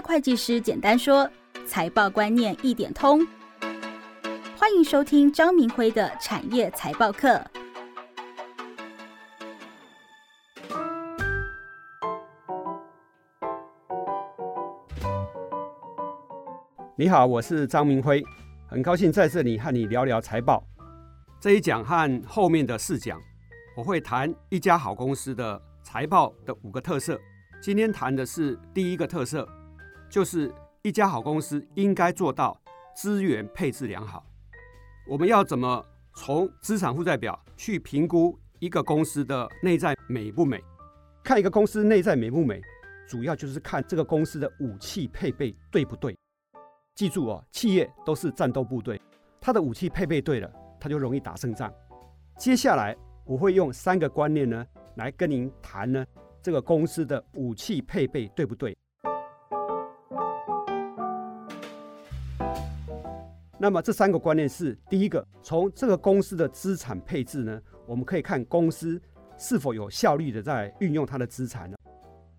会计师简单说，财报观念一点通。欢迎收听张明辉的产业财报课。你好，我是张明辉，很高兴在这里和你聊聊财报。这一讲和后面的四讲，我会谈一家好公司的财报的五个特色。今天谈的是第一个特色，就是一家好公司应该做到资源配置良好。我们要怎么从资产负债表去评估一个公司的内在美不美？看一个公司内在美不美，主要就是看这个公司的武器配备对不对。记住哦，企业都是战斗部队，它的武器配备对了，它就容易打胜仗。接下来我会用三个观念呢，来跟您谈呢，这个公司的武器配备对不对？那么这三个观念是：第一个，从这个公司的资产配置呢，我们可以看公司是否有效率的在运用它的资产呢；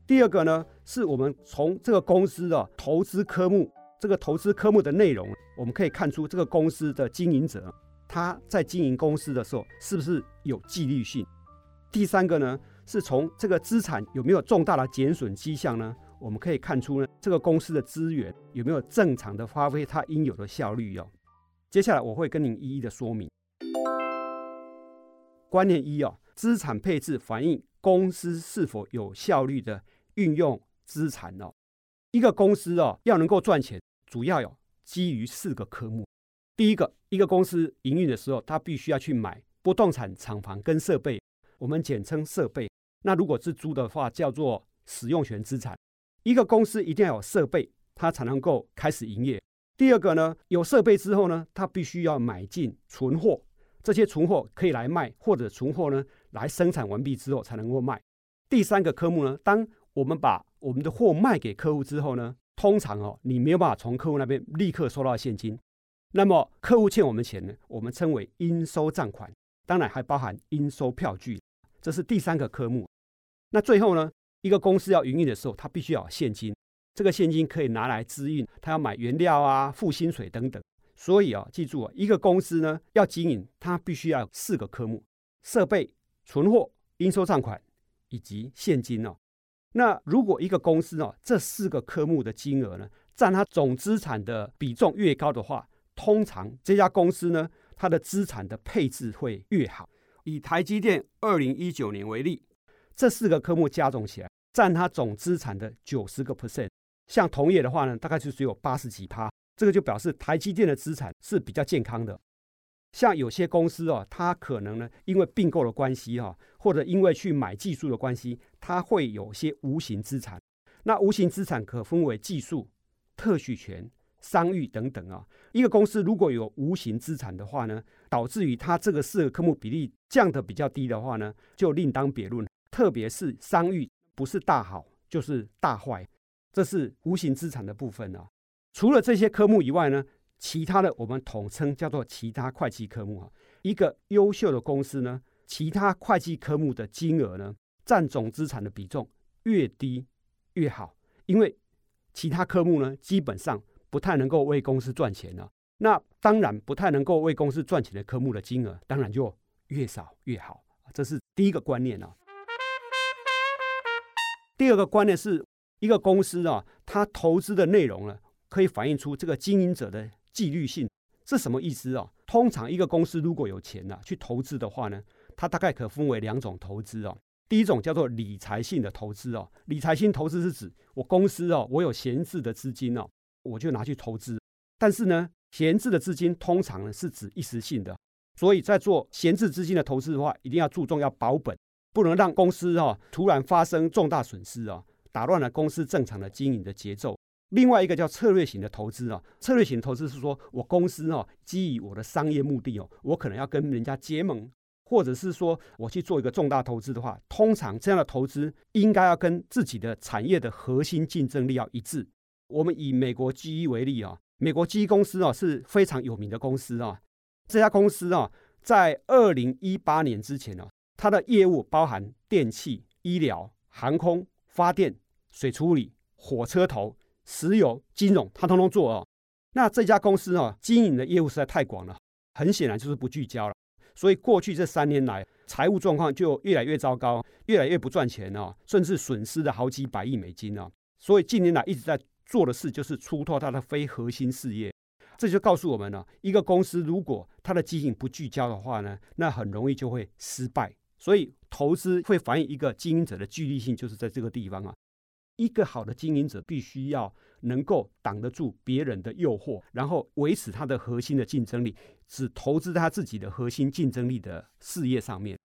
第二个呢，是我们从这个公司的投资科目。这个投资科目的内容，我们可以看出这个公司的经营者他在经营公司的时候是不是有纪律性。第三个呢，是从这个资产有没有重大的减损迹象呢？我们可以看出呢，这个公司的资源有没有正常的发挥它应有的效率哟。接下来我会跟您一一的说明。观念一哦，资产配置反映公司是否有效率的运用资产哦。一个公司哦要能够赚钱。主要有基于四个科目。第一个，一个公司营运的时候，它必须要去买不动产、厂房跟设备，我们简称设备。那如果是租的话，叫做使用权资产。一个公司一定要有设备，它才能够开始营业。第二个呢，有设备之后呢，它必须要买进存货，这些存货可以来卖，或者存货呢来生产完毕之后才能够卖。第三个科目呢，当我们把我们的货卖给客户之后呢？通常哦，你没有办法从客户那边立刻收到现金，那么客户欠我们钱呢，我们称为应收账款，当然还包含应收票据，这是第三个科目。那最后呢，一个公司要营运的时候，它必须要有现金，这个现金可以拿来资运，它要买原料啊、付薪水等等。所以啊，记住啊，一个公司呢要经营，它必须要有四个科目：设备、存货、应收账款以及现金哦。那如果一个公司哦，这四个科目的金额呢，占它总资产的比重越高的话，通常这家公司呢，它的资产的配置会越好。以台积电二零一九年为例，这四个科目加总起来，占它总资产的九十个 percent。像同业的话呢，大概就只有八十几趴，这个就表示台积电的资产是比较健康的。像有些公司哦，它可能呢，因为并购的关系哈，或者因为去买技术的关系，它会有些无形资产。那无形资产可分为技术、特许权、商誉等等啊。一个公司如果有无形资产的话呢，导致于它这个四个科目比例降的比较低的话呢，就另当别论。特别是商誉不是大好就是大坏，这是无形资产的部分啊。除了这些科目以外呢？其他的我们统称叫做其他会计科目啊。一个优秀的公司呢，其他会计科目的金额呢，占总资产的比重越低越好，因为其他科目呢，基本上不太能够为公司赚钱了。那当然不太能够为公司赚钱的科目的金额，当然就越少越好。这是第一个观念啊。第二个观念是一个公司啊，它投资的内容呢，可以反映出这个经营者的。纪律性是什么意思啊？通常一个公司如果有钱呢，去投资的话呢，它大概可分为两种投资哦。第一种叫做理财性的投资哦，理财性投资是指我公司哦，我有闲置的资金哦，我就拿去投资。但是呢，闲置的资金通常呢是指一时性的，所以在做闲置资金的投资的话，一定要注重要保本，不能让公司哦突然发生重大损失啊，打乱了公司正常的经营的节奏。另外一个叫策略型的投资啊，策略型投资是说我公司哦，基于我的商业目的哦，我可能要跟人家结盟，或者是说我去做一个重大投资的话，通常这样的投资应该要跟自己的产业的核心竞争力要一致。我们以美国 GE 为例啊，美国 GE 公司啊是非常有名的公司啊，这家公司啊在二零一八年之前呢，它的业务包含电器、医疗、航空、发电、水处理、火车头。石油、金融，他通通做哦。那这家公司哦，经营的业务实在太广了，很显然就是不聚焦了。所以过去这三年来，财务状况就越来越糟糕，越来越不赚钱哦，甚至损失了好几百亿美金哦。所以近年来一直在做的事就是出脱它的非核心事业。这就告诉我们了，一个公司如果它的经营不聚焦的话呢，那很容易就会失败。所以投资会反映一个经营者的纪律性，就是在这个地方啊。一个好的经营者必须要能够挡得住别人的诱惑，然后维持他的核心的竞争力，只投资他自己的核心竞争力的事业上面。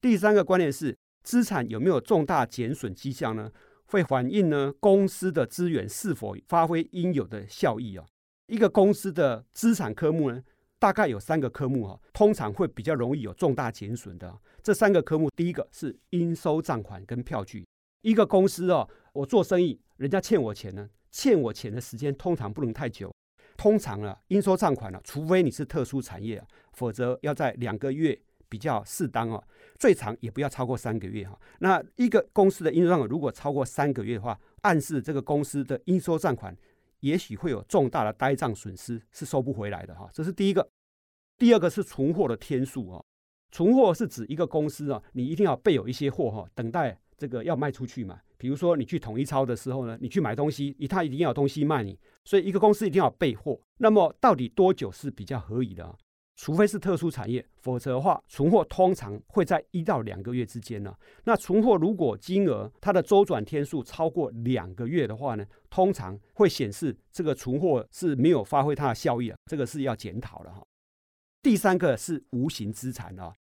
第三个观念是，资产有没有重大减损迹象呢？会反映呢公司的资源是否发挥应有的效益啊？一个公司的资产科目呢？大概有三个科目哈，通常会比较容易有重大减损的。这三个科目，第一个是应收账款跟票据。一个公司哦，我做生意，人家欠我钱呢，欠我钱的时间通常不能太久。通常啊，应收账款呢，除非你是特殊产业，否则要在两个月比较适当哦，最长也不要超过三个月哈。那一个公司的应收账款如果超过三个月的话，暗示这个公司的应收账款。也许会有重大的呆账损失，是收不回来的哈。这是第一个。第二个是存货的天数啊。存货是指一个公司啊，你一定要备有一些货哈，等待这个要卖出去嘛。比如说你去统一超的时候呢，你去买东西，他一定要有东西卖你，所以一个公司一定要备货。那么到底多久是比较合理的？除非是特殊产业，否则的话，存货通常会在一到两个月之间呢。那存货如果金额它的周转天数超过两个月的话呢，通常会显示这个存货是没有发挥它的效益啊，这个是要检讨的哈。第三个是无形资产啊，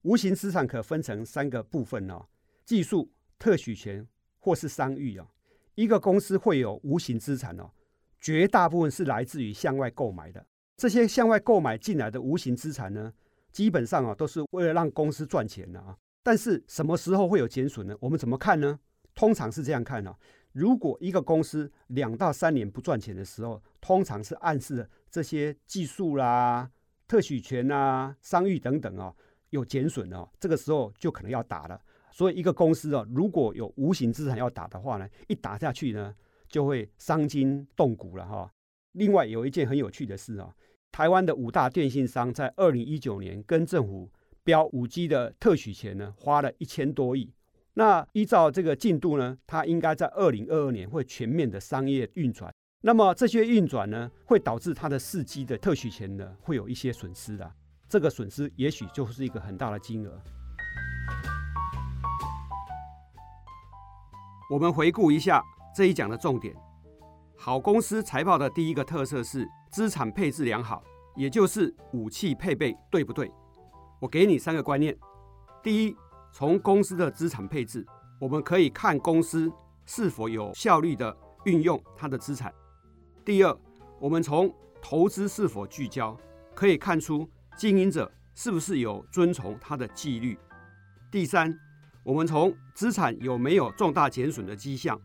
无形资产可分成三个部分哦：技术、特许权或是商誉啊。一个公司会有无形资产哦，绝大部分是来自于向外购买的。这些向外购买进来的无形资产呢，基本上啊都是为了让公司赚钱的啊。但是什么时候会有减损呢？我们怎么看呢？通常是这样看啊：如果一个公司两到三年不赚钱的时候，通常是暗示这些技术啦、特许权啊、商誉等等啊有减损了，这个时候就可能要打了。所以一个公司啊，如果有无形资产要打的话呢，一打下去呢，就会伤筋动骨了哈。另外有一件很有趣的事啊。台湾的五大电信商在二零一九年跟政府标五 G 的特许权呢，花了一千多亿。那依照这个进度呢，它应该在二零二二年会全面的商业运转。那么这些运转呢，会导致它的四 G 的特许权呢，会有一些损失的。这个损失也许就是一个很大的金额。我们回顾一下这一讲的重点：好公司财报的第一个特色是。资产配置良好，也就是武器配备对不对？我给你三个观念：第一，从公司的资产配置，我们可以看公司是否有效率的运用它的资产；第二，我们从投资是否聚焦，可以看出经营者是不是有遵从他的纪律；第三，我们从资产有没有重大减损的迹象。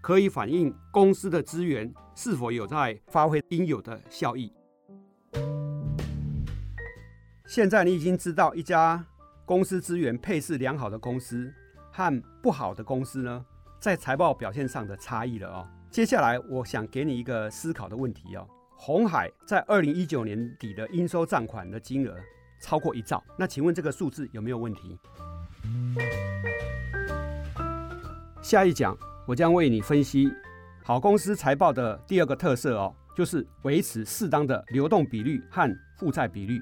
可以反映公司的资源是否有在发挥应有的效益。现在你已经知道一家公司资源配置良好的公司和不好的公司呢，在财报表现上的差异了哦。接下来我想给你一个思考的问题哦：红海在二零一九年底的应收账款的金额超过一兆，那请问这个数字有没有问题？下一讲。我将为你分析好公司财报的第二个特色哦，就是维持适当的流动比率和负债比率。